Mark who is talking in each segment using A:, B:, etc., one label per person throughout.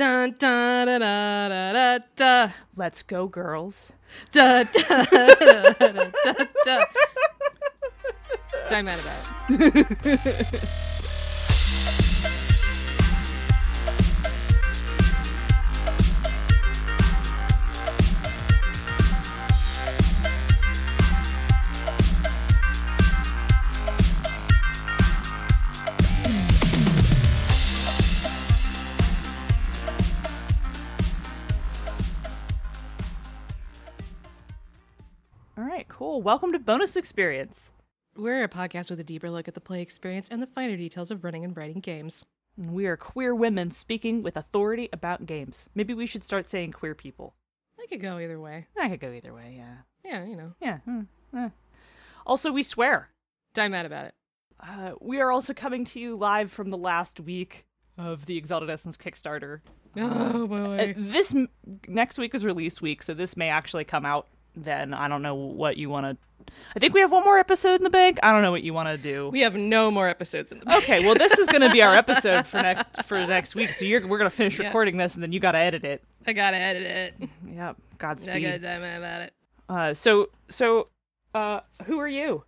A: Dun, dun, da, da, da, da, da.
B: Let's go, girls.
A: Da, da, da, da, da, da. I'm mad about it.
B: Welcome to Bonus Experience.
A: We're a podcast with a deeper look at the play experience and the finer details of running and writing games.
B: We are queer women speaking with authority about games. Maybe we should start saying queer people.
A: I could go either way.
B: I could go either way, yeah.
A: Yeah, you know.
B: Yeah. eh. Also, we swear.
A: I'm mad about it.
B: Uh, we are also coming to you live from the last week of the Exalted Essence Kickstarter.
A: Oh
B: Uh,
A: boy.
B: this m- next week is release week, so this may actually come out then. I don't know what you want to. I think we have one more episode in the bank. I don't know what you want to do.
A: We have no more episodes in the bank.
B: okay, well, this is going to be our episode for next for next week. So you're, we're going to finish
A: Yeah.
B: recording this, and then you got to edit it.
A: I gotta edit it.
B: Yep. Godspeed.
A: I gotta die mad about it.
B: Uh, so so, uh, who are you?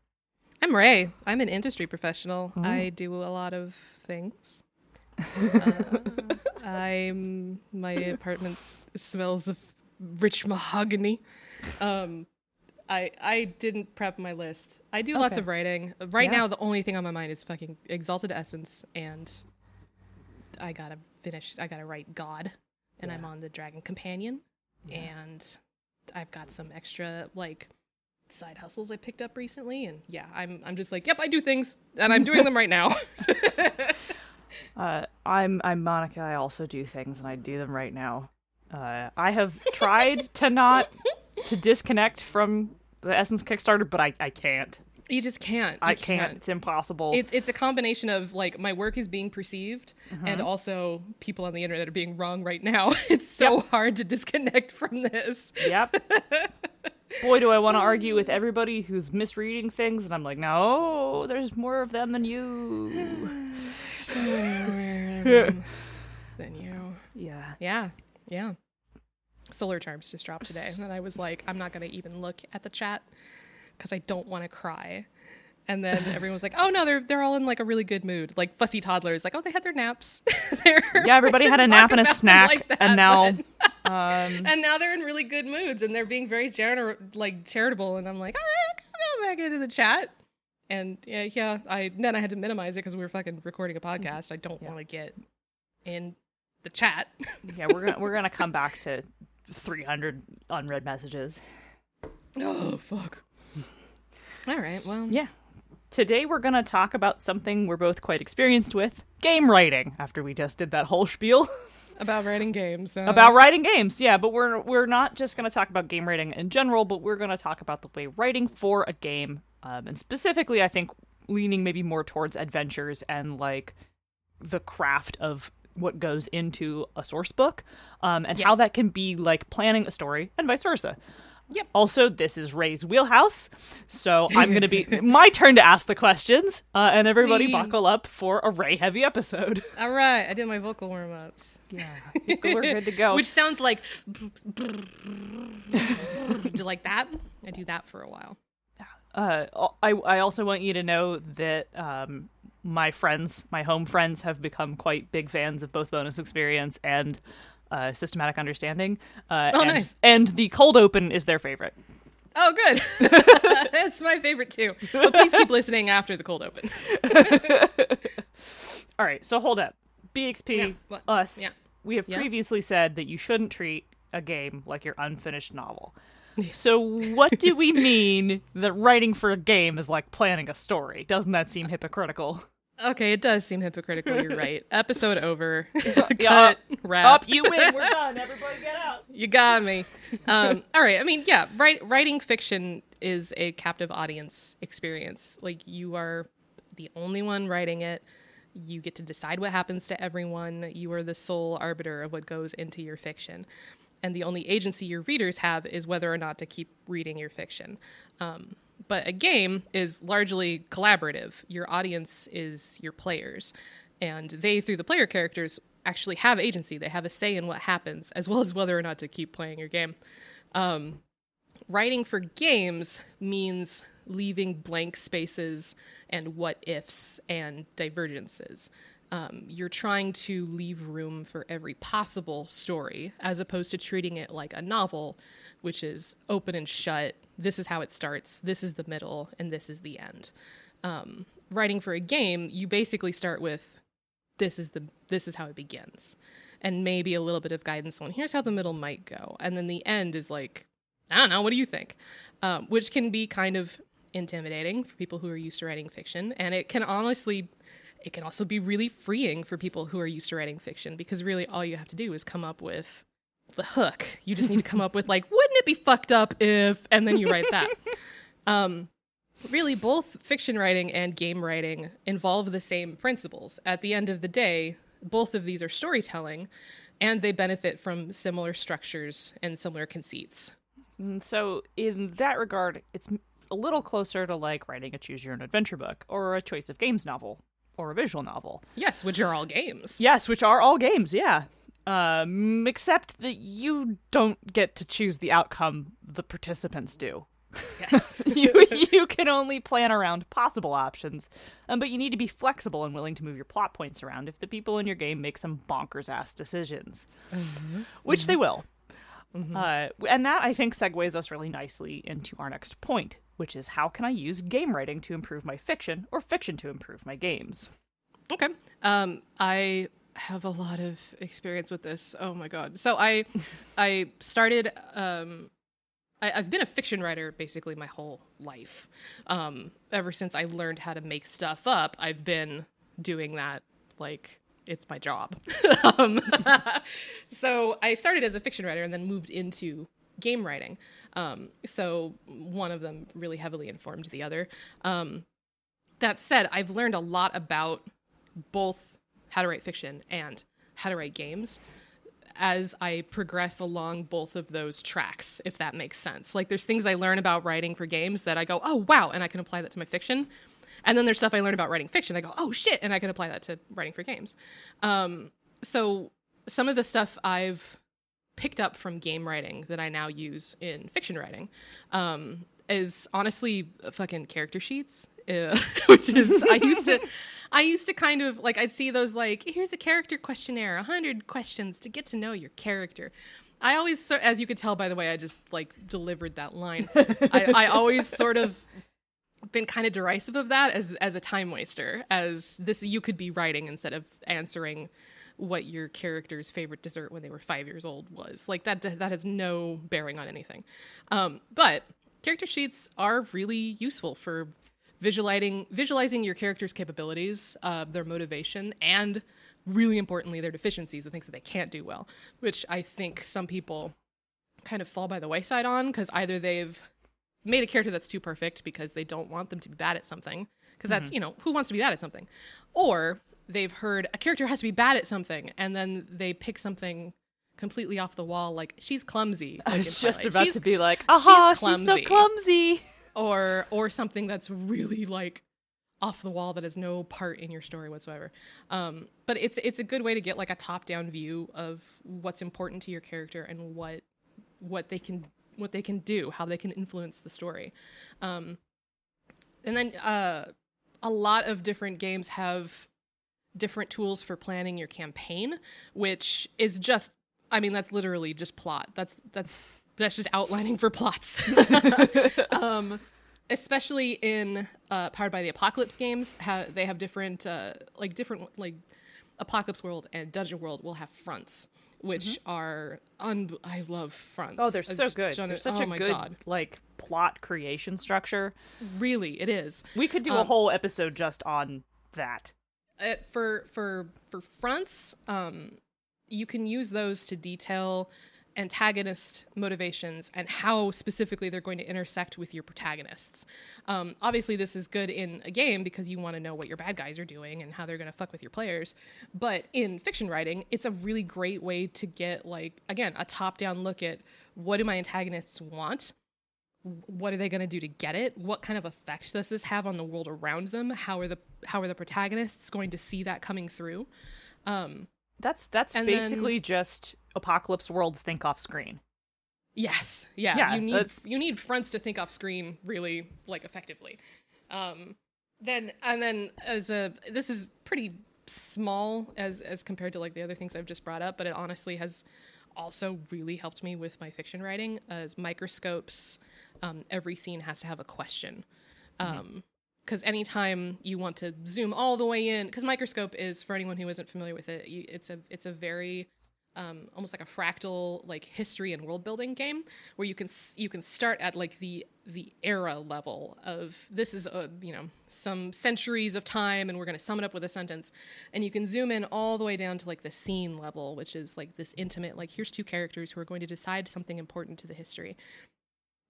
A: I'm Ray. I'm an industry professional. I do a lot of things. Uh, I'm my apartment smells of rich mahogany. Um, I I didn't prep my list. I do lots of writing. Right
B: Yeah.
A: now, the only thing on my mind is fucking Exalted Essence, and I gotta finish. I gotta write God, and I'm on the Dragon Companion, and I've got some extra like side hustles I picked up recently, and yeah, I'm I'm just like, yep, I do things, and I'm doing them right now.
B: Uh, I'm I'm Monica. I also do things, and I do them right now. Uh, I have tried to not to disconnect from the Essence Kickstarter, but I, I can't.
A: you just can't.
B: I
A: You
B: can't. It's impossible.
A: It's it's a combination of like my work is being perceived, and
B: Mm-hmm.
A: also people on the internet are being wrong right now. It's so hard to disconnect from this.
B: Yep. Boy, do I want to argue with everybody who's misreading things, and I'm like, no, there's more of them than you.
A: than you.
B: Yeah.
A: Yeah, yeah. Solar Charms just dropped today, and I was like, I'm not gonna even look at the chat because I don't want to cry. And then everyone was like, "Oh no, they're they're all in like a really good mood, like fussy toddlers. Like, oh, they had their naps.
B: Yeah, everybody had a nap and a snack,
A: like that,
B: and now,
A: but-
B: um,
A: and now they're in really good moods, and they're being very gener- like charitable. And I'm like, all right, I'll go back into the chat. And yeah, yeah, I then I had to minimize it because we were fucking recording a podcast. I don't want to get in the chat.
B: yeah, we're gonna we're gonna come back to 300 unread messages.
A: oh fuck. All right, well,
B: Yeah. Today we're going to talk about something we're both quite experienced with game writing, after we just did that whole spiel
A: about writing games. Uh,
B: about writing games. Yeah, but we're, we're not just going to talk about game writing in general, but we're going to talk about the way writing for a game, um, and specifically, I think, leaning maybe more towards adventures and like the craft of what goes into a source book um, and how that can be like planning a story and vice versa.
A: Yep.
B: Also, this is Ray's wheelhouse, so I'm going to be my turn to ask the questions, uh, and everybody buckle up for a Ray heavy episode.
A: all right, I did my vocal warm ups,
B: Yeah, we're good to go.
A: which sounds like do you like that. I do that for a while.
B: uh, I I also want you to know that um, my friends, my home friends, have become quite big fans of both bonus experience and uh, systematic understanding. Uh,
A: Oh,
B: and,
A: nice.
B: And the cold open is their favorite.
A: Oh, good. That's my favorite too. But please keep listening after the cold open.
B: All right, so hold up. BXP,
A: Yeah,
B: us,
A: Yeah.
B: we have
A: Yeah.
B: previously said that you shouldn't treat a game like your unfinished novel. So, what do we mean that writing for a game is like planning a story? Doesn't that seem hypocritical?
A: Okay, it does seem hypocritical. You're right. Episode over.
B: Yeah.
A: Cut. Wrap.
B: Up, you win. We're done. Everybody get out.
A: You got me. Um, all right. I mean, yeah, write, writing fiction is a captive audience experience. Like, you are the only one writing it. You get to decide what happens to everyone. You are the sole arbiter of what goes into your fiction. And the only agency your readers have is whether or not to keep reading your fiction. Um, but a game is largely collaborative. Your audience is your players. And they, through the player characters, actually have agency. They have a say in what happens, as well as whether or not to keep playing your game. Um, writing for games means leaving blank spaces and what ifs and divergences. Um, you're trying to leave room for every possible story as opposed to treating it like a novel, which is open and shut. This is how it starts, this is the middle, and this is the end. Um, writing for a game, you basically start with this is the this is how it begins. And maybe a little bit of guidance on here's how the middle might go. And then the end is like i don't know what do you think? Um, which can be kind of intimidating for people who are used to writing fiction. And it can honestly it can also be really freeing for people who are used to writing fiction because really all you have to do is come up with the hook you just need to come up with like wouldn't it be fucked up if and then you write that um, really both fiction writing and game writing involve the same principles. At the end of the day, both of these are storytelling and they benefit from similar structures and similar conceits.
B: So, in that regard, it's a little closer to like writing a choose your own adventure book or a choice of games novel or a visual novel.
A: Yes, which are all games.
B: Yes, which are all games, yeah. Um, except that you don't get to choose the outcome, the participants do.
A: Yes.
B: you you can only plan around possible options, um, but you need to be flexible and willing to move your plot points around if the people in your game make some bonkers ass decisions, mm-hmm. which mm-hmm. they will. Mm-hmm. Uh, and that I think segues us really nicely into our next point, which is how can I use game writing to improve my fiction or fiction to improve my games?
A: Okay. Um, I have a lot of experience with this. Oh my god. So I I started um I, have been a fiction writer basically my whole life. Um, ever since I learned how to make stuff up, I've been doing that like it's my job. um, so I started as a fiction writer and then moved into game writing. Um, so one of them really heavily informed the other. Um, that said, I've learned a lot about both how to write fiction and how to write games as I progress along both of those tracks, if that makes sense. Like there's things I learn about writing for games that I go, oh wow, and I can apply that to my fiction. And then there's stuff I learn about writing fiction. I go, oh shit, and I can apply that to writing for games. Um, so some of the stuff I've picked up from game writing that I now use in fiction writing um, is honestly fucking character sheets which is I used to I used to kind of like I'd see those like here's a character questionnaire, 100 questions to get to know your character. I always as you could tell by the way I just like delivered that line. I, I always sort of been kind of derisive of that as as a time waster as this you could be writing instead of answering what your character's favorite dessert when they were 5 years old was. Like that that has no bearing on anything. Um, but character sheets are really useful for visualizing visualizing your character's capabilities, uh, their motivation, and really importantly, their deficiencies, the things that they can't do well, which I think some people kind of fall by the wayside on because either they've made a character that's too perfect because they don't want them to be bad at something, because that's, mm-hmm. you know, who wants to be bad at something? Or they've heard a character has to be bad at something and then they pick something completely off the wall like she's clumsy
B: like i was just about she's, to be like aha she's, she's so clumsy
A: or or something that's really like off the wall that has no part in your story whatsoever. Um, but it's it's a good way to get like a top down view of what's important to your character and what what they can what they can do, how they can influence the story. Um, and then uh, a lot of different games have different tools for planning your campaign, which is just I mean that's literally just plot. That's that's that's just outlining for plots. um, especially in uh, Powered by the Apocalypse games, ha- they have different, uh, like different, like Apocalypse World and Dungeon World will have fronts, which mm-hmm. are un- I love fronts.
B: Oh, they're so good. They're such oh a good God. like plot creation structure.
A: Really, it is.
B: We could do um, a whole episode just on that.
A: Uh, for for for fronts, um, you can use those to detail antagonist motivations and how specifically they're going to intersect with your protagonists. Um, obviously, this is good in a game because you want to know what your bad guys are doing and how they're going to fuck with your players. But in fiction writing, it's a really great way to get, like, again, a top down look at what do my antagonists want? What are they going to do to get it? What kind of effect does this have on the world around them? How are the how are the protagonists going to see that coming through? Um,
B: That's that's
A: And then-
B: basically just Apocalypse World's think off screen.
A: Yes. Yeah.
B: Yeah,
A: you need
B: that's-
A: you need fronts to think off screen really like effectively. Um then and then as a this is pretty small as as compared to like the other things I've just brought up, but it honestly has also really helped me with my fiction writing as microscopes um, every scene has to have a question um because anytime you want to zoom all the way in because microscope is for anyone who isn't familiar with it you, it's a it's a very um, almost like a fractal like history and world building game where you can you can start at like the the era level of this is a you know some centuries of time and we're going to sum it up with a sentence. And you can zoom in all the way down to like the scene level which is like this intimate like here's two characters who are going to decide something important to the history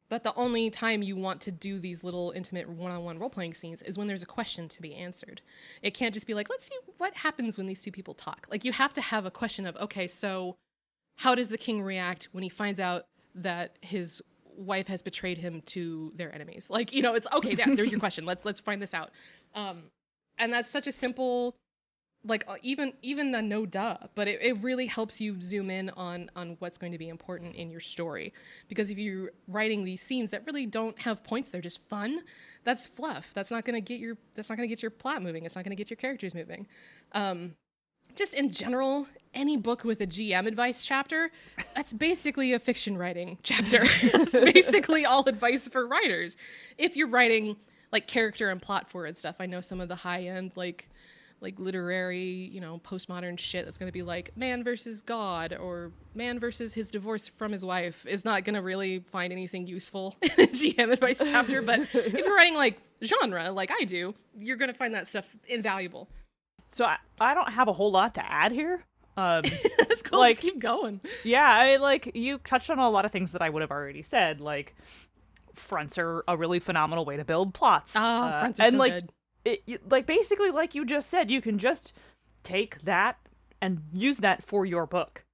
A: but the only time you want to do these little intimate one-on-one role-playing scenes is when there's a question to be answered. It can't just be like, let's see what happens when these two people talk. Like you have to have a question of, okay, so how does the king react when he finds out that his wife has betrayed him to their enemies? Like, you know, it's okay, yeah, there's your question. Let's let's find this out. Um and that's such a simple like uh, even even a no duh but it, it really helps you zoom in on on what's going to be important in your story. Because if you're writing these scenes that really don't have points they're just fun that's fluff. That's not going to get your that's not going to get your plot moving. It's not going to get your characters moving. Um just in general any book with a gm advice chapter that's basically a fiction writing chapter. That's basically all advice for writers. If you're writing like character and plot forward stuff i know some of the high end like like literary, you know, postmodern shit that's going to be like man versus God or man versus his divorce from his wife is not going to really find anything useful in a GM advice chapter. But if you're writing like genre, like I do, you're going to find that stuff invaluable.
B: So I, I don't have a whole lot to add here. Um,
A: That's cool.
B: Like-
A: Just keep going.
B: yeah, I like you touched on a lot of things that I would have already said. Like fronts are a really phenomenal way to build plots.
A: Oh,
B: Uh,
A: fronts are
B: and
A: so
B: like
A: good.
B: It, you- like basically like you just said, you can just take that and use that for your book.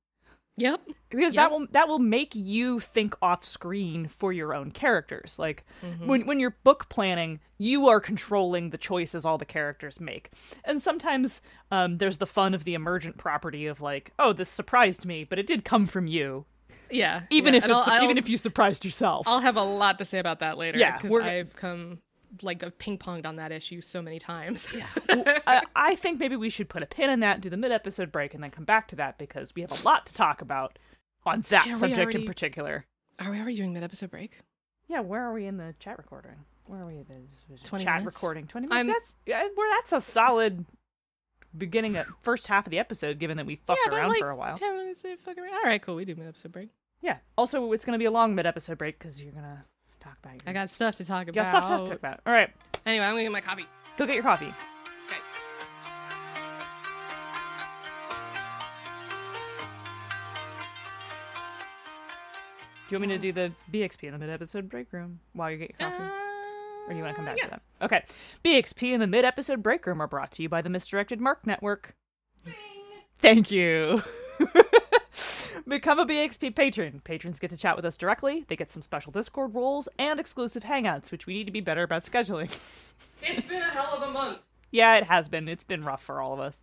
A: Yep.
B: because
A: Yep.
B: that will that will make you think off screen for your own characters like
A: Mm-hmm.
B: when when you're book planning you are controlling the choices all the characters make and sometimes um, there's the fun of the emergent property of like oh this surprised me but it did come from you
A: Yeah.
B: even
A: yeah.
B: if
A: And
B: it's
A: I'll-
B: even if you surprised yourself
A: I'll have a lot to say about that later.
B: Yeah,
A: because I've come like I've ping ponged on that issue so many times. Yeah.
B: I, I think maybe we should put a pin in that do the mid episode break and then come back to that because we have a lot to talk about on that
A: Yeah,
B: subject in particular
A: Are we already doing mid episode break?
B: Yeah, where are we in the chat recording? Where are we in the
A: 20
B: chat
A: minutes?
B: recording? Twenty minutes. That's yeah, where that's a solid beginning of first half of the episode, given that we fucked
A: yeah,
B: around
A: like
B: for a while.
A: ten minutes to fuck around. All right, cool. We do mid episode break.
B: Yeah. Also, it's going to be a long mid episode break because you're gonna talk about your.
A: I got stuff to talk
B: you
A: about.
B: got stuff to talk about. All right,
A: Anyway, I'm gonna get my coffee.
B: go get your coffee.
A: Okay.
B: Do you want me to do the BXP in the mid episode break room while you get your coffee? Or do you want to come back
A: Uh, yeah.
B: to that? Okay. BXP and the mid episode break room are brought to you by the Misdirected Mark Network. Thank you. Become a BXP patron. Patrons get to chat with us directly. They get some special Discord roles and exclusive hangouts, which we need to be better about scheduling.
A: It's been a hell of a month.
B: yeah, it has been. It's been rough for all of us.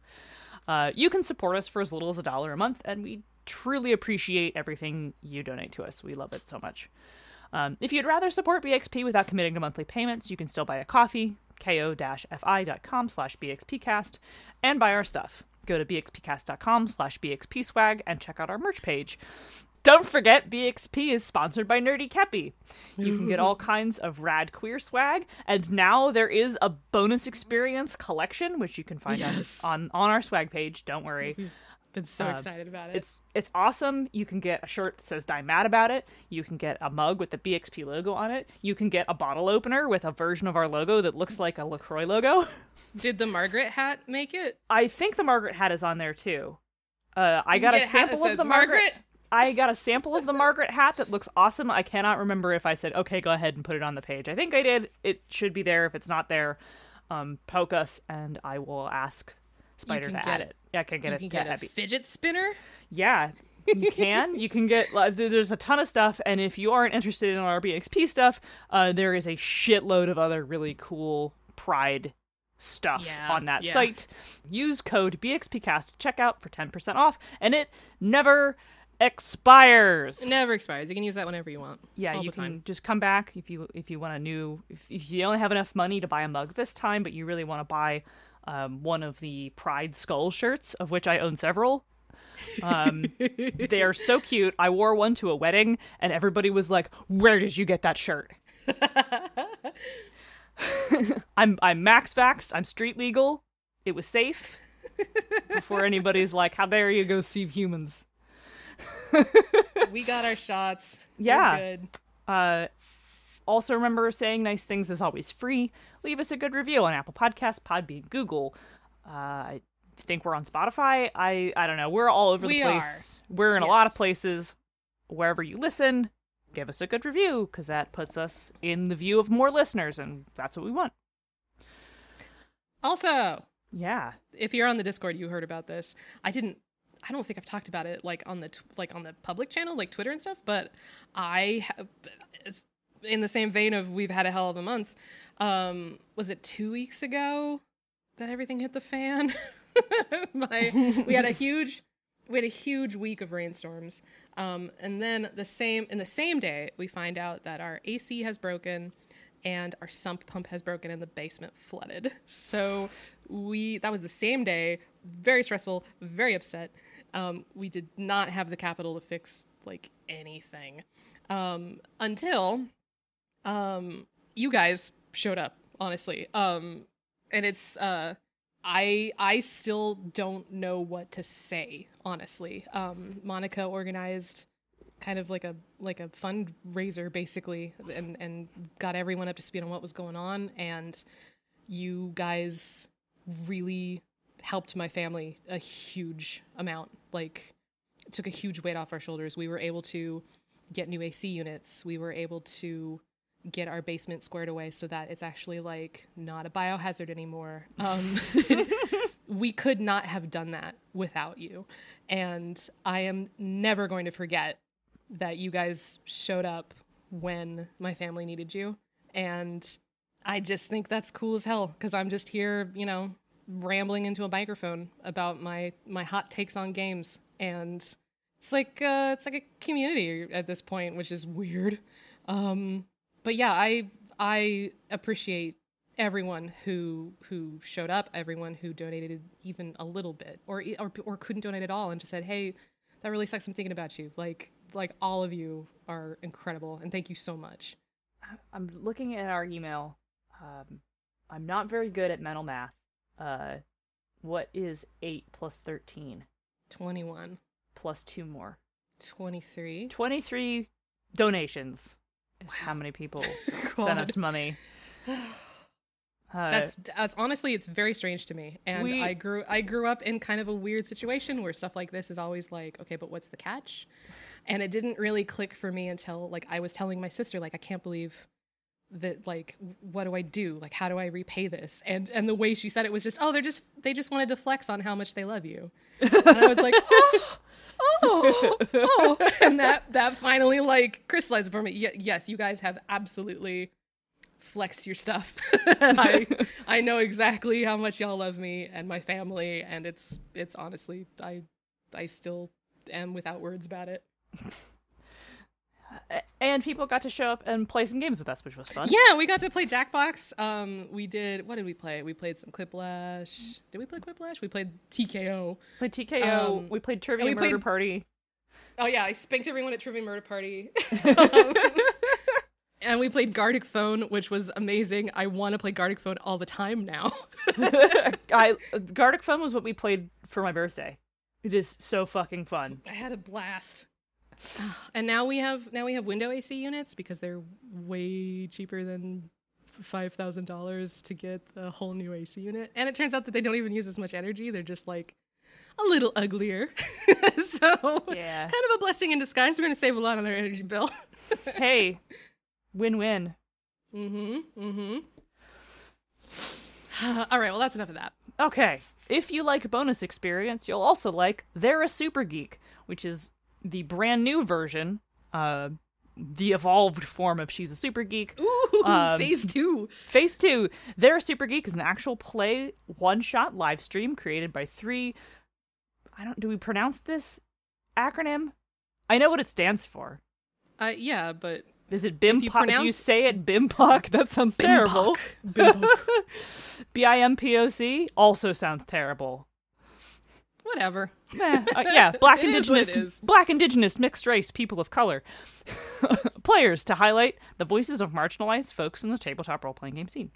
B: Uh, you can support us for as little as a dollar a month, and we truly appreciate everything you donate to us. We love it so much. Um, if you'd rather support BXP without committing to monthly payments, you can still buy a coffee, ko-fi.com slash bxpcast, and buy our stuff. Go to bxpcast.com slash bxpswag and check out our merch page. Don't forget, BXP is sponsored by Nerdy Kepi. You can get all kinds of rad queer swag, and now there is a bonus experience collection, which you can find
A: Yes.
B: on, on on our swag page. Don't worry. Mm-hmm.
A: Been so
B: Um,
A: excited about it.
B: It's it's awesome. You can get a shirt that says "Die Mad About It." You can get a mug with the BXP logo on it. You can get a bottle opener with a version of our logo that looks like a Lacroix logo.
A: Did the Margaret hat make it?
B: I think the Margaret hat is on there too. Uh, I got a
A: get hat that
B: sample of the Margaret. I got a sample of the Margaret hat that looks awesome. I cannot remember if I said, "Okay, go ahead and put it on the page." I think I did. It should be there. If it's not there, um, poke us and I will ask Spider
A: can
B: to
A: get
B: add
A: it.
B: Yeah, I can get
A: You
B: it
A: can get a fidget spinner.
B: Yeah, you can. you can get. There's a ton of stuff, and if you aren't interested in RBXP stuff, uh, there is a shitload of other really cool Pride stuff
A: Yeah,
B: on that
A: yeah.
B: site. Use code BXPcast checkout for 10% off, and it never expires.
A: It never expires. You can use that whenever you want.
B: Yeah, you can
A: time.
B: just come back if you if you want a new if, if you only have enough money to buy a mug this time, but you really want to buy um, one of the Pride Skull shirts, of which I own several. Um, they are so cute. I wore one to a wedding, and everybody was like, "Where did you get that shirt?" I'm I'm max vaxxed. I'm street legal. It was safe. Before anybody's like, "How dare you go see humans?"
A: we got our shots.
B: Yeah.
A: good.
B: Uh, also, remember saying nice things is always free. Leave us a good review on Apple Podcasts, Podbean, Google. Uh, I think we're on Spotify. I I don't know. We're all over
A: We
B: the place. We're in a lot of places. Wherever you listen, give us a good review because that puts us in the view of more listeners, and that's what we want.
A: Also,
B: Yeah.
A: if you're on the Discord, you heard about this. I didn't. I don't think I've talked about it like on the like on the public channel, like Twitter and stuff. But I, ha- it's in the same vein of we've had a hell of a month. Um, was it two weeks ago that everything hit the fan? My, we had a huge, we had a huge week of rainstorms. Um, and then the same in the same day, we find out that our AC has broken and our sump pump has broken and the basement flooded. So we that was the same day, very stressful, very upset. Um, we did not have the capital to fix like anything um, until um, you guys showed up. Honestly, um, and it's uh, I I still don't know what to say. Honestly, um, Monica organized kind of like a like a fundraiser basically and and got everyone up to speed on what was going on and you guys really helped my family a huge amount like took a huge weight off our shoulders we were able to get new AC units we were able to get our basement squared away so that it's actually like not a biohazard anymore um we could not have done that without you and i am never going to forget that you guys showed up when my family needed you. And I just think that's cool as hell because I'm just here, you know, rambling into a microphone about my my hot takes on games. And it's like uh, it's like a community at this point, which is weird. Um, but yeah, I I appreciate everyone who who showed up, everyone who donated even a little bit, or or or couldn't donate at all, and just said, "Hey, that really sucks. I'm thinking about you." Like like all of you are incredible, and thank you so much.
B: I'm looking at our email. Um, I'm not very good at mental math. Uh, what is 8 plus 13
A: 21,
B: plus 2 more?
A: 23.
B: 23 donations is how many people sent us money. Uh,
A: That's that's honestly it's very strange to me. And
B: We-
A: I grew I grew up in kind of a weird situation where stuff like this is always like, okay, but what's the catch? And it didn't really click for me until like I was telling my sister like I can't believe that like what do I do? Like how do I repay this? And and the way she said it was just, "Oh, they're just they just wanted to flex on how much they love you." And I was like, "Oh, oh, oh." And that that finally like crystallized for me. Ye- yes, you guys have absolutely flexed your stuff. I I know exactly how much y'all love me and my family, and it's it's honestly I I still am without words about it.
B: And people got to show up and play some games with us, which was fun.
A: Yeah, we got to play Jackbox. Um, we did. What did we play? We played some Quiplash. Did we play Quiplash? We played TKO.
B: Played TKO.
A: Um,
B: we played Trivia
A: we
B: Murder
A: played-
B: Party.
A: Oh yeah, I spanked everyone at Trivia Murder Party. Um, and we played Gartic Phone, which was amazing. I want to play Gartic Phone all the time now.
B: I Gartic Phone was what we played for my birthday. It is so fucking fun.
A: I had a blast. And now we have now we have window AC units because they're way cheaper than five thousand dollars to get a whole new AC unit. And it turns out that they don't even use as much energy. They're just like a little uglier. so
B: Yeah.
A: kind of a blessing in disguise. We're gonna save a lot on our energy bill.
B: hey, win-win.
A: mm-hmm. Mm-hmm. All right, well that's enough of that.
B: Okay. If you like bonus experience, you'll also like They're a Super Geek, which is the brand new version uh, the evolved form of She's a Super Geek.
A: Ooh,
B: Um,
A: phase two.
B: Phase two, They're a Super Geek is an actual play one shot live stream created by three. I don't. Do we pronounce this acronym? I know what it stands for.
A: Uh, yeah, but
B: Is it
A: you
B: BIMPOC? Do you
A: pronounce-
B: say it BIMPOC? That sounds terrible.
A: Bimbok. Bimbok.
B: B I M P O C also sounds terrible.
A: Whatever.
B: Eh, uh, yeah, black
A: It is what it
B: indigenous, black indigenous, mixed race, people of color, players to highlight the voices of marginalized folks in the tabletop role playing game scene.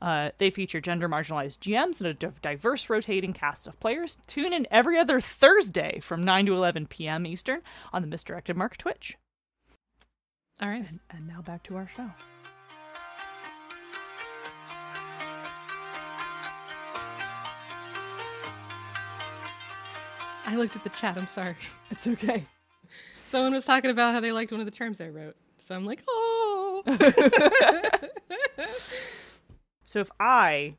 B: Uh, they feature gender marginalized GMs and a diverse rotating cast of players. Tune in every other Thursday from 9 to 11 p.m. Eastern on the Misdirected Mark Twitch.
A: All right.
B: And, and now back to our show.
A: I looked at the chat. I'm sorry.
B: It's okay.
A: Someone was talking about how they liked one of the terms I wrote. So I'm like, oh.
B: So if I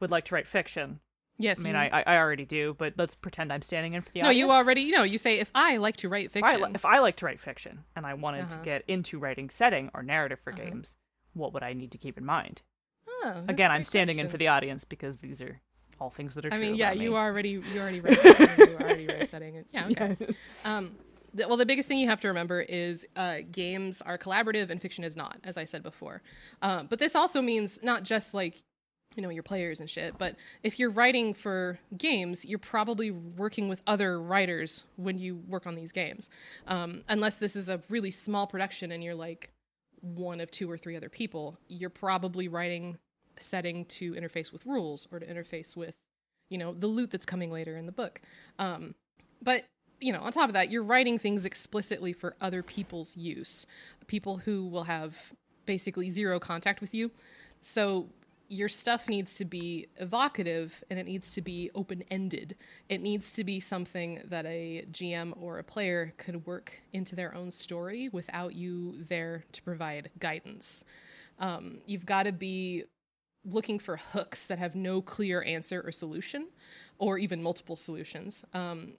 B: would like to write fiction,
A: yes.
B: I mean, I, I already do, but let's pretend I'm standing in for the
A: no,
B: audience.
A: you already. you know, you say if I like to write
B: if I,
A: fiction.
B: li- if I like to write fiction and I wanted to
A: Uh-huh.
B: get into writing setting or narrative for
A: Uh-huh.
B: games, what would I need to keep in mind?
A: Oh,
B: Again, I'm standing in for the audience because these are all things that are
A: I mean, yeah,
B: about
A: you
B: me.
A: already you already wrote setting, you already wrote setting. Yeah, okay. Um, the, well, the biggest thing you have to remember is uh, games are collaborative and fiction is not, as I said before. Um, but this also means not just like you know your players and shit, but if you're writing for games, you're probably working with other writers when you work on these games, um, unless this is a really small production and you're like one of two or three other people. You're probably writing setting to interface with rules or to interface with you know the loot that's coming later in the book. Um, but you know on top of that you're writing things explicitly for other people's use people who will have basically zero contact with you. So your stuff needs to be evocative and it needs to be open-ended. It needs to be something that a gm or a player could work into their own story without you there to provide guidance. Um, you've got to be looking for hooks that have no clear answer or solution, or even multiple solutions. Um,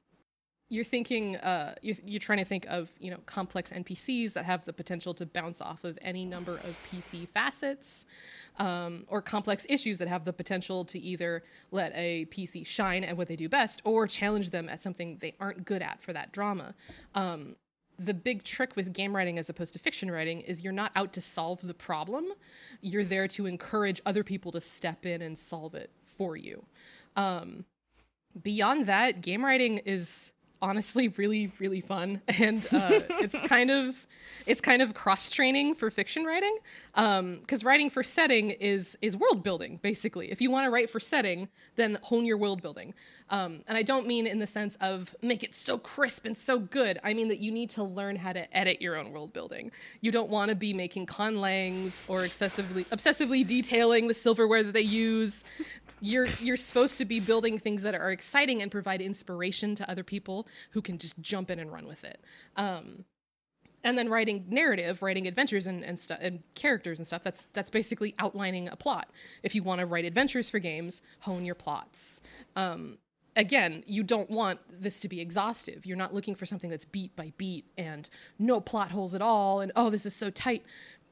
A: you're thinking, uh, you're, you're trying to think of, you know, complex NPCs that have the potential to bounce off of any number of PC facets, um, or complex issues that have the potential to either let a PC shine at what they do best or challenge them at something they aren't good at for that drama. Um, the big trick with game writing as opposed to fiction writing is you're not out to solve the problem. You're there to encourage other people to step in and solve it for you. Um, beyond that, game writing is honestly really really fun. And uh, it's kind of it's kind of cross training for fiction writing because writing for setting is is world building basically. If you want to write for setting then hone your world building. Um, and i don't mean in the sense of make it so crisp and so good. I mean that you need to learn how to edit your own world building. You don't want to be making conlangs or excessively obsessively detailing the silverware that they use you're you're supposed to be building things that are exciting and provide inspiration to other people who can just jump in and run with it. Um, and then writing narrative, writing adventures and and, and characters and stuff. That's that's basically outlining a plot. If you want to write adventures for games, hone your plots. Um, again, you don't want this to be exhaustive. You're not looking for something that's beat by beat and no plot holes at all. And oh, this is so tight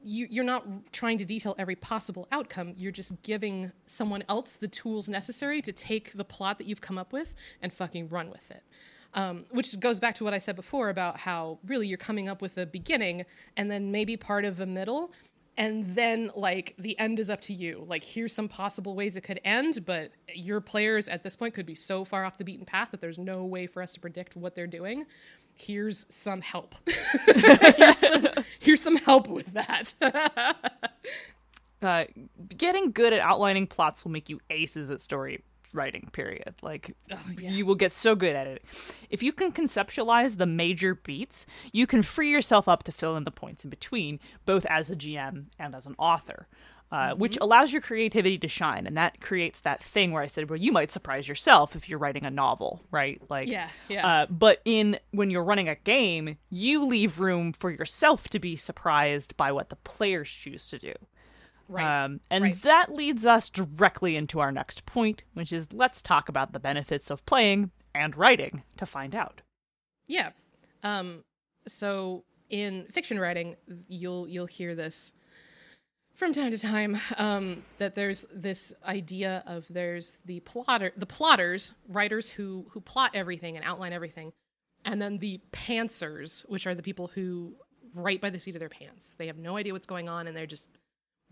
A: you, you're not trying to detail every possible outcome. You're just giving someone else the tools necessary to take the plot that you've come up with and fucking run with it. Um, which goes back to what I said before about how really you're coming up with a beginning and then maybe part of the middle. And then, like, the end is up to you. Like, here's some possible ways it could end, but your players at this point could be so far off the beaten path that there's no way for us to predict what they're doing here's some help. here's, some, here's some help with that.
B: uh, getting good at outlining plots will make you aces at story writing period. Like
A: yeah.
B: you will get so good at it. If you can conceptualize the major beats you can free yourself up to fill in the points in between both as a gm and as an author uh, which allows your creativity to shine and that creates that thing where i said well you might surprise yourself if you're writing a novel right? Like
A: Yeah, yeah.
B: uh, but in when you're running a game you leave room for yourself to be surprised by what the players choose to do
A: right.
B: um, and
A: right.
B: that leads us directly into our next point, which is let's talk about the benefits of playing and writing to find out.
A: yeah. Um, so in fiction writing, you'll you'll hear this from time to time um, that there's this idea of there's the plotter the plotters writers who who plot everything and outline everything and then the pantsers which are the people who write by the seat of their pants they have no idea what's going on and they're just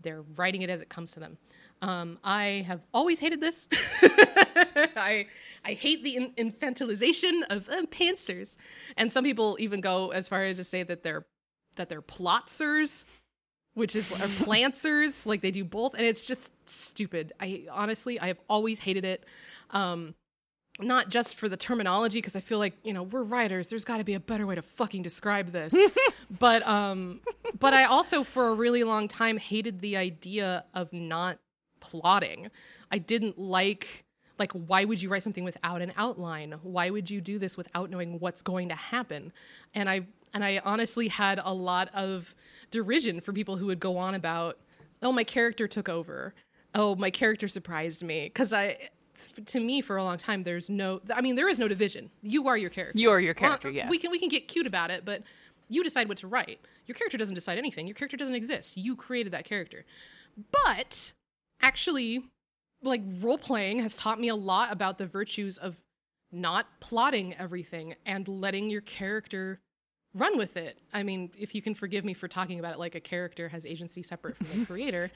A: they're writing it as it comes to them. Um, i have always hated this. I, I hate the in- infantilization of uh, pantsers. And some people even go as far as to say that they're that they're plotsers which is are planters like they do both. And it's just stupid. I honestly i have always hated it. Um not just for the terminology because i feel like you know we're writers there's got to be a better way to fucking describe this. But um but i also for a really long time hated the idea of not plotting. I didn't like like why would you write something without an outline? Why would you do this without knowing what's going to happen? And i and i honestly had a lot of derision for people who would go on about oh my character took over. Oh my character surprised me. Because i to me for a long time there's no i mean there is no division. You are your character.
B: You are your
A: Well,
B: character, yeah.
A: we can we can get cute about it but you decide what to write. Your character doesn't decide anything. Your character doesn't exist. You created that character. But actually like role playing has taught me a lot about the virtues of not plotting everything and letting your character run with it. I mean, if you can forgive me for talking about it like a character has agency separate from the creator,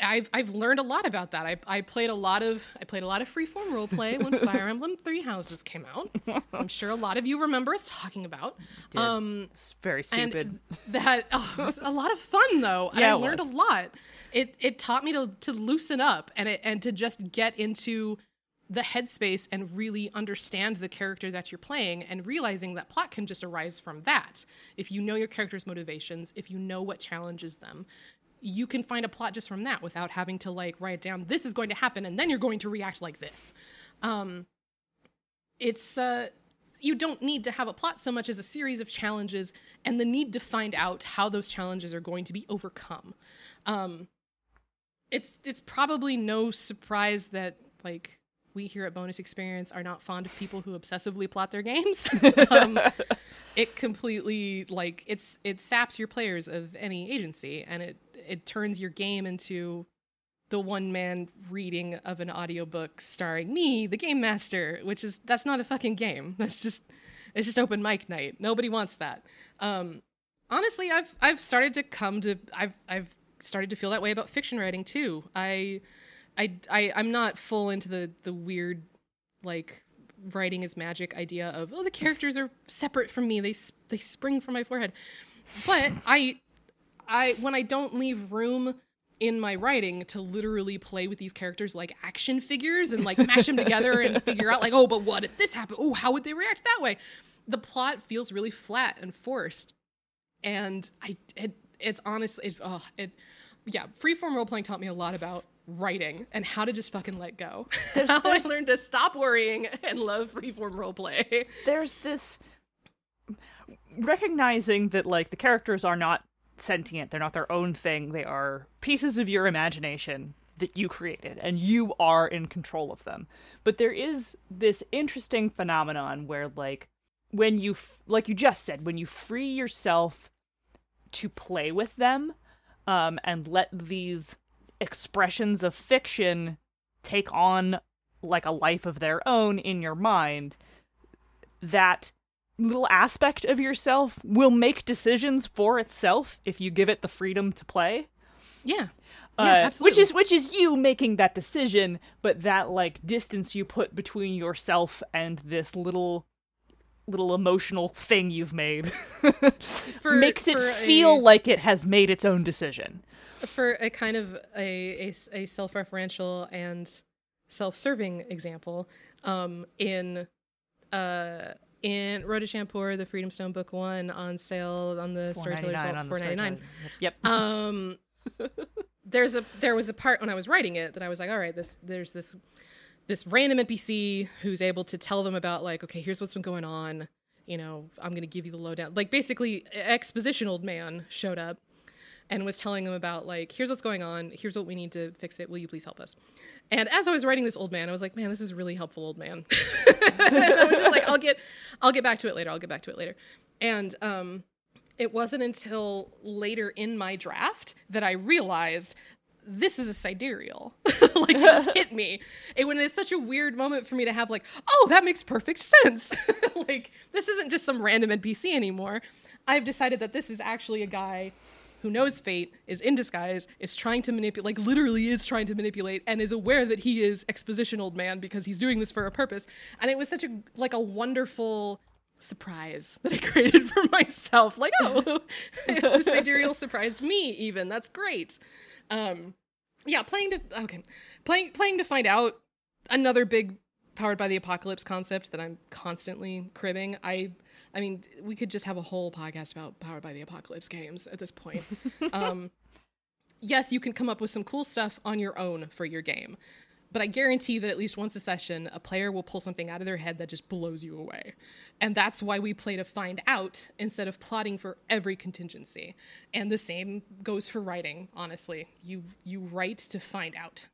A: I've I've learned a lot about that. I, I played a lot of I played a lot of freeform role play when Fire Emblem Three Houses came out. I'm sure a lot of you remember us talking about. Um,
B: It's very stupid.
A: that oh, it was a lot of fun though.
B: Yeah,
A: I learned
B: was.
A: a lot. It it taught me to to loosen up and it and to just get into the headspace and really understand the character that you're playing and realizing that plot can just arise from that. If you know your character's motivations, if you know what challenges them, you can find a plot just from that without having to like write down this is going to happen and then you're going to react like this. Um it's uh you don't need to have a plot so much as a series of challenges and the need to find out how those challenges are going to be overcome. Um, it's it's probably no surprise that like we here at Bonus Experience are not fond of people who obsessively plot their games. um, it completely like it's it saps your players of any agency and it it turns your game into the one man reading of an audiobook starring me, the game master, which is that's not a fucking game. That's just it's just open mic night. Nobody wants that. Um honestly, I've I've started to come to I've I've started to feel that way about fiction writing too. I I I I'm not full into the the weird like writing is magic idea of oh the characters are separate from me. They they spring from my forehead. But I I when I don't leave room in my writing to literally play with these characters like action figures and like mash them together and figure out like oh but what if this happened? Oh how would they react that way? The plot feels really flat and forced. And i it, it's honestly it, oh, it yeah freeform role playing taught me a lot about writing and how to just fucking let go. How
B: there's-
A: i learned to stop worrying and love freeform role play
B: There's this recognizing that like the characters are not sentient, they're not their own thing, they are pieces of your imagination that you created and you are in control of them. But there is this interesting phenomenon where like when you f- like you just said when you free yourself to play with them um and let these expressions of fiction take on like a life of their own in your mind that little aspect of yourself will make decisions for itself if you give it the freedom to play.
A: Yeah.
B: Uh,
A: yeah absolutely.
B: which is which is you making that decision but that like distance you put between yourself and this little little emotional thing you've made
A: For-
B: makes it
A: for a-
B: feel like it has made its own decision.
A: For a kind of a, a, a self-referential and self-serving example um, in uh, in Shampoo, the Freedom Stone Book One on sale on the Storyteller's
B: $4.99
A: Vault, four ninety nine.
B: Yep
A: Um, there's a there was a part when I was writing it that I was like, all right, this there's this this random NPC who's able to tell them about like, okay, here's what's been going on. You know, I'm gonna give you the lowdown. Like basically, exposition old man showed up and was telling them about like, here's what's going on. Here's what we need to fix it. Will you please help us? And as I was writing this old man, I was like, man, this is really helpful, old man. I was just like, I'll get, I'll get back to it later. I'll get back to it later. And um, it wasn't until later in my draft that I realized this is a sidereal. like just hit me. It when it's such a weird moment for me to have like, oh, that makes perfect sense. like this isn't just some random NPC anymore. I've decided that this is actually a guy who knows fate, is in disguise, is trying to manipulate, like literally is trying to manipulate, and is aware that he is exposition old man because he's doing this for a purpose. And it was such a like a wonderful surprise that I created for myself. Like, oh, the sidereal surprised me. Even that's great. Um, yeah, playing to okay, playing playing to find out another big powered by the apocalypse concept that I'm constantly cribbing. I I mean, we could just have a whole podcast about powered by the apocalypse games at this point. um, yes, you can come up with some cool stuff on your own for your game. But I guarantee that at least once a session, a player will pull something out of their head that just blows you away. And that's why we play to find out instead of plotting for every contingency. And the same goes for writing, honestly. You you write to find out.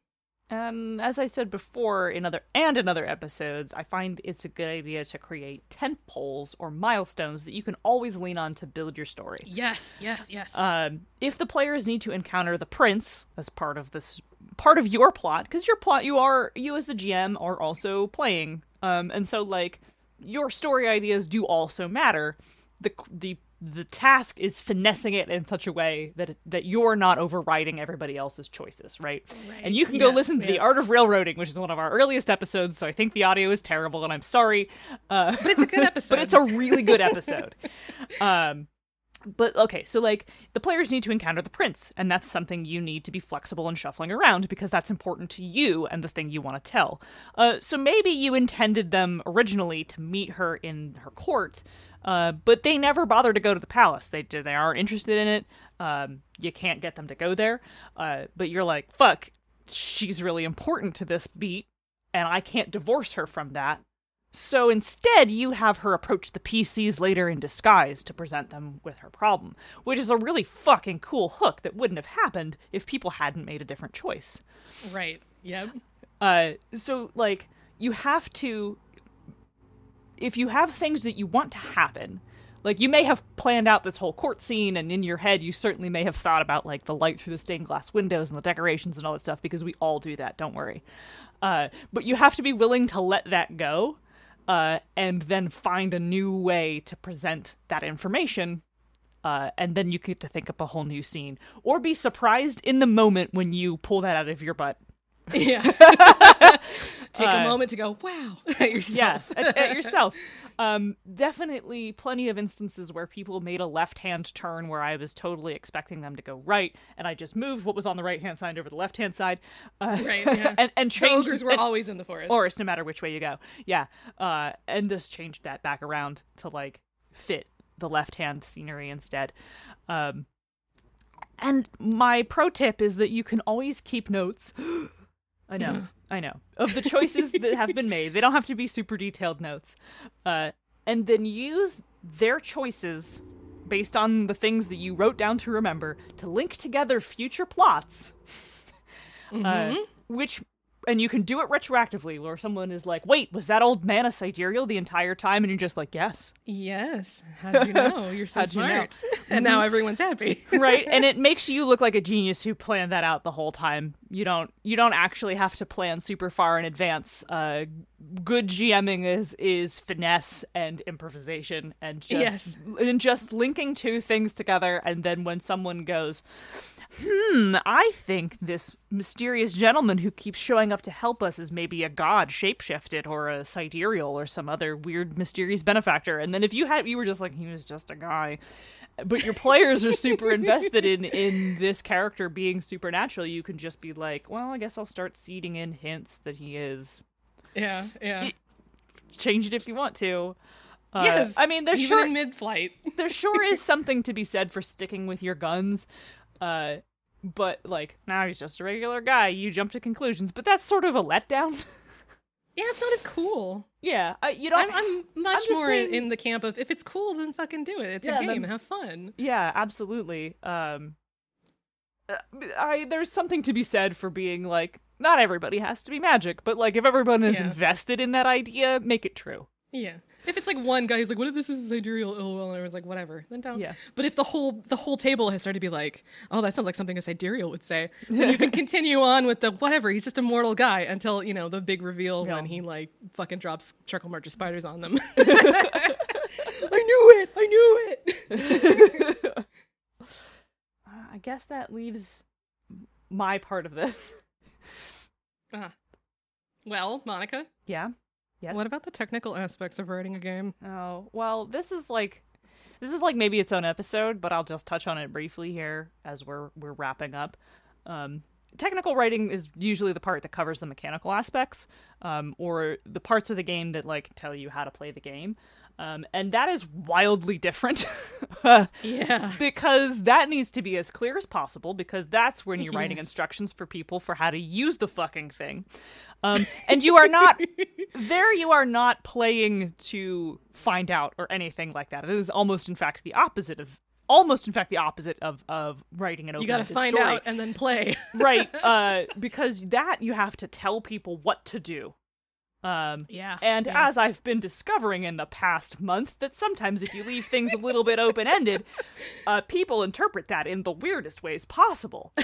B: And as I said before in other and in other episodes, I find it's a good idea to create tent poles or milestones that you can always lean on to build your story.
A: Yes, yes, yes.
B: Um, if the players need to encounter the prince as part of this part of your plot, because your plot you are you as the GM are also playing, um, and so like your story ideas do also matter. The the the task is finessing it in such a way that that you're not overriding everybody else's choices, right?
A: Right.
B: And you can go
A: Yeah,
B: listen to the. Art of Railroading, which is one of our earliest episodes. So I think the audio is terrible, and I'm sorry. Uh,
A: but it's a good episode.
B: but it's a really good episode. um, but okay, so like the players need to encounter the prince, and that's something you need to be flexible and shuffling around because that's important to you and the thing you want to tell. Uh, so maybe you intended them originally to meet her in her court, uh, but they never bother to go to the palace. They they aren't interested in it. Um, you can't get them to go there. Uh, but you're like, fuck, she's really important to this beat, and I can't divorce her from that. So instead, you have her approach the PCs later in disguise to present them with her problem, which is a really fucking cool hook that wouldn't have happened if people hadn't made a different choice.
A: right. Yep.
B: Uh, so like you have to, if you have things that you want to happen, like you may have planned out this whole court scene, and in your head you certainly may have thought about like the light through the stained glass windows and the decorations and all that stuff because we all do that. Don't worry. Uh, but you have to be willing to let that go. Uh, and then find a new way to present that information uh, and then you get to think up a whole new scene or be surprised in the moment when you pull that out of your butt
A: Yeah. Take a
B: Uh,
A: moment to go, wow, at yourself.
B: Yes, at, at yourself. Um, definitely plenty of instances where people made a left hand turn where I was totally expecting them to go right, and I just moved what was on the right hand side over the left hand side, uh,
A: Right, yeah.
B: and and changed
A: ogres were
B: and-
A: always in the forest.
B: forest no matter which way you go. Yeah, uh, and this changed that back around to like fit the left hand scenery instead. Um, and my pro tip is that you can always keep notes. I know, I know. Of the choices that have been made. They don't have to be super detailed notes, uh, and then use their choices based on the things that you wrote down to remember to link together future plots uh, which and you can do it retroactively where someone is like wait was that old man a sidereal the entire time and you're just like yes
A: yes. How'd you know? You're so
B: How'd you know?
A: smart. and now everyone's happy.
B: right and it makes you look like a genius who planned that out the whole time you don't you don't actually have to plan super far in advance uh good gming is is finesse and improvisation and just
A: Yes.
B: and just linking two things together and then when someone goes hmm i think this mysterious gentleman who keeps showing up to help us is maybe a god shapeshifted or a sidereal or some other weird mysterious benefactor and then if you had you were just like he was just a guy but your players are super invested in in this character being supernatural you can just be like well i guess i'll start seeding in hints that he is
A: yeah, yeah.
B: change it if you want to uh,
A: yes.
B: i mean there's
A: even
B: sure
A: in mid-flight.
B: there sure is something to be said for sticking with your guns uh but like now he's just a regular guy you jump to conclusions but that's sort of a letdown
A: Yeah, it's not as cool.
B: yeah I, you don't
A: I'm, I'm much
B: just
A: more
B: saying-
A: in the camp of if it's cool, then fucking do it. It's
B: Yeah,
A: a game.
B: then-
A: Have fun.
B: Yeah, absolutely. Um uh, I there's something to be said for being like not everybody has to be magic, but like if everyone is
A: Yeah.
B: invested in that idea, make it true.
A: Yeah. If it's like one guy who's like, "What if this is a sidereal LOL?" and I was like, "Whatever," then don't.
B: Yeah.
A: But if the whole the whole table has started to be like, "Oh, that sounds like something a sidereal would say," then you can continue on with the whatever. He's just a mortal guy until you know the big reveal when he like fucking drops Charcoal March of Spiders on them. I knew it. I knew it.
B: Uh, I guess that leaves my part of this.
A: Ah. Well, Monica,
B: Yeah. Yes.
A: what about the technical aspects of writing a game?
B: Oh, well, this is like this is like maybe its own episode, but I'll just touch on it briefly here as we're we're wrapping up. Um technical writing is usually the part that covers the mechanical aspects um, or the parts of the game that like tell you how to play the game um, and that is wildly different
A: Yeah.
B: because that needs to be as clear as possible because that's when you're writing instructions for people for how to use the fucking thing um, and you are not there you are not playing to find out or anything like that it is almost in fact the opposite of almost in fact the opposite of of writing an open
A: You got to find
B: story.
A: out and then play.
B: right uh because that you have to tell people what to do um
A: Yeah.
B: and
A: yeah.
B: as I've been discovering in the past month, that sometimes if you leave things a little bit open ended, uh, people interpret that in the weirdest ways possible.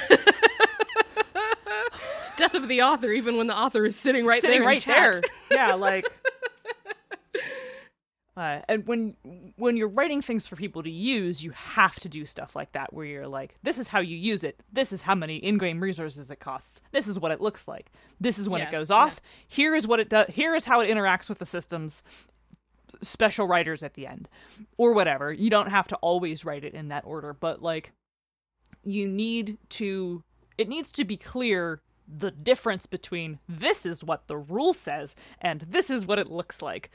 A: death of the author, even when the author is sitting right
B: Sitting
A: there.
B: right there. Yeah, like. Uh, and when when you're writing things for people to use, you have to do stuff like that, where you're like, "This is how you use it. This is how many in-game resources it costs. This is what it looks like. This is when
A: Yeah,
B: it goes
A: yeah.
B: off. Here is what it does. Here is how it interacts with the systems. Special writers at the end, or whatever. You don't have to always write it in that order, but like, you need to. It needs to be clear the difference between this is what the rule says and this is what it looks like.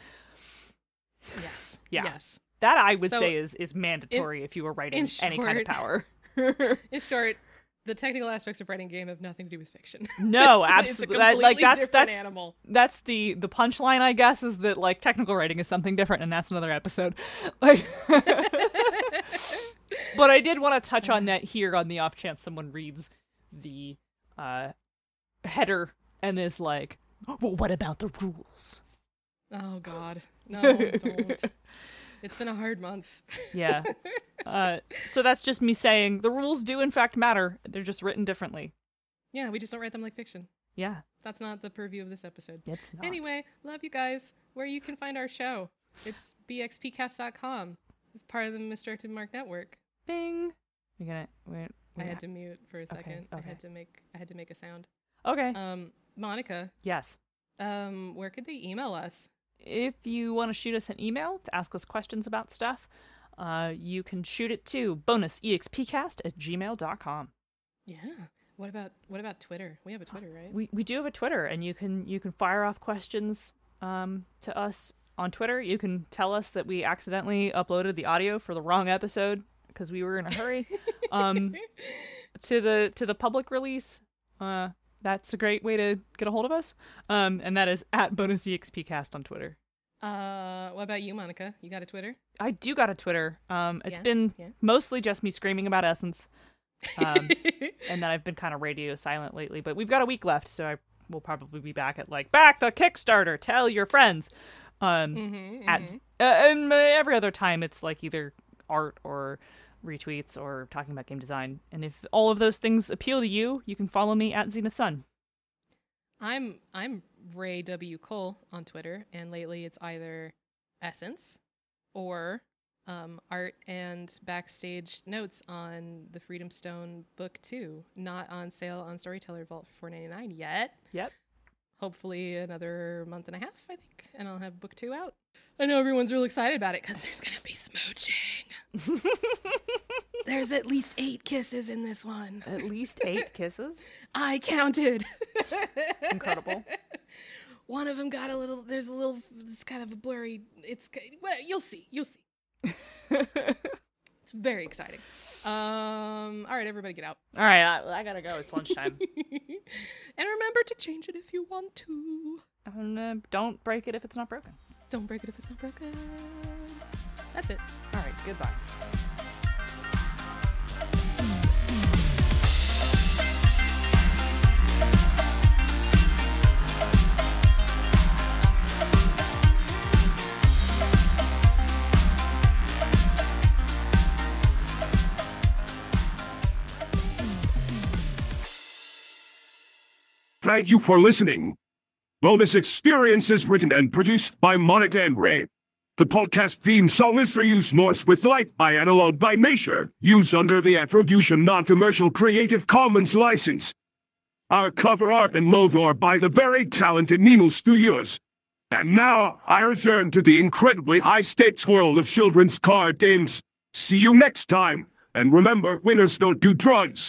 A: Yes.
B: Yeah.
A: Yes.
B: That I would
A: So,
B: say is is mandatory if you were writing
A: in
B: any kind of power.
A: In short, the technical aspects of writing a game have nothing to do with fiction.
B: No,
A: It's-
B: absolutely.
A: It's
B: That- like that's that's
A: animal.
B: that's the the punchline, I guess, is that like technical writing is something different, and that's another episode. Like, but I did want to touch on that here on the off chance someone reads the uh, header and is like, "Well, what about the rules?"
A: Oh God, no, don't. It's been a hard month.
B: Yeah. uh, so that's just me saying the rules do in fact matter. They're just written differently.
A: Yeah, we just don't write them like fiction.
B: Yeah.
A: That's not the purview of this episode.
B: It's not.
A: Anyway, love you guys. Where you can find our show? It's bxpcast.com. It's part of the Misdirected Mark Network.
B: Bing. You're gonna wait.
A: I had to mute for a second. I
B: okay.
A: had to make I had to make a sound.
B: Okay.
A: Um, Monica,
B: yes.
A: um, where could they email us?
B: If you want to shoot us an email to ask us questions about stuff, uh, you can shoot it to bonusexpcast at gmail.com.
A: Yeah. What about what about Twitter? We have a Twitter, right?
B: We we do have a Twitter, and you can you can fire off questions um, to us on Twitter. You can tell us that we accidentally uploaded the audio for the wrong episode because we were in a hurry. um, to the to the public release. Uh, that's a great way to get a hold of us. Um, and that is at bonusexpcast on Twitter.
A: Uh, what about you, Monica? You got a Twitter?
B: I do got a Twitter. Um, it's
A: Yeah,
B: been
A: yeah.
B: mostly just me screaming about Essence. Um, and then I've been kind of radio silent lately, but we've got a week left, so I will probably be back at like back the Kickstarter. Tell your friends. Um,
A: Mhm,
B: at
A: mhm.
B: uh, and every other time it's like either art or retweets or talking about game design. And if all of those things appeal to you, you can follow me at Zenith Sun.
A: I'm I'm Ray W Cole on Twitter, and lately it's either Essence or um, art and backstage notes on the Freedom Stone book two, not on sale on Storyteller Vault for four ninety nine yet.
B: Yep.
A: Hopefully another month and a half, I think, and I'll have book two out. I know everyone's real excited about it because there's gonna be smooching. there's at least eight kisses in this one.
B: At least eight kisses.
A: I counted.
B: Incredible.
A: One of them got a little. There's a little. It's kind of a blurry. It's. Well, you'll see. You'll see. It's very exciting. Um. All right, everybody, get out.
B: All right, I, I gotta go. It's lunchtime.
A: and remember to change it if you want to.
B: and, uh, don't break it if it's not broken.
A: Don't break it if it's not broken. That's it.
B: All right, goodbye.
C: Thank you for listening. Bonus Experience is written and produced by Monica and Ray. The podcast theme song is use North with Light by Analog by Nature, used under the Attribution Non-Commercial Creative Commons license. Our cover art and logo are by the very talented Nemo Studios. And now, I return to the incredibly high-stakes world of children's card games. See you next time, and remember, winners don't do drugs.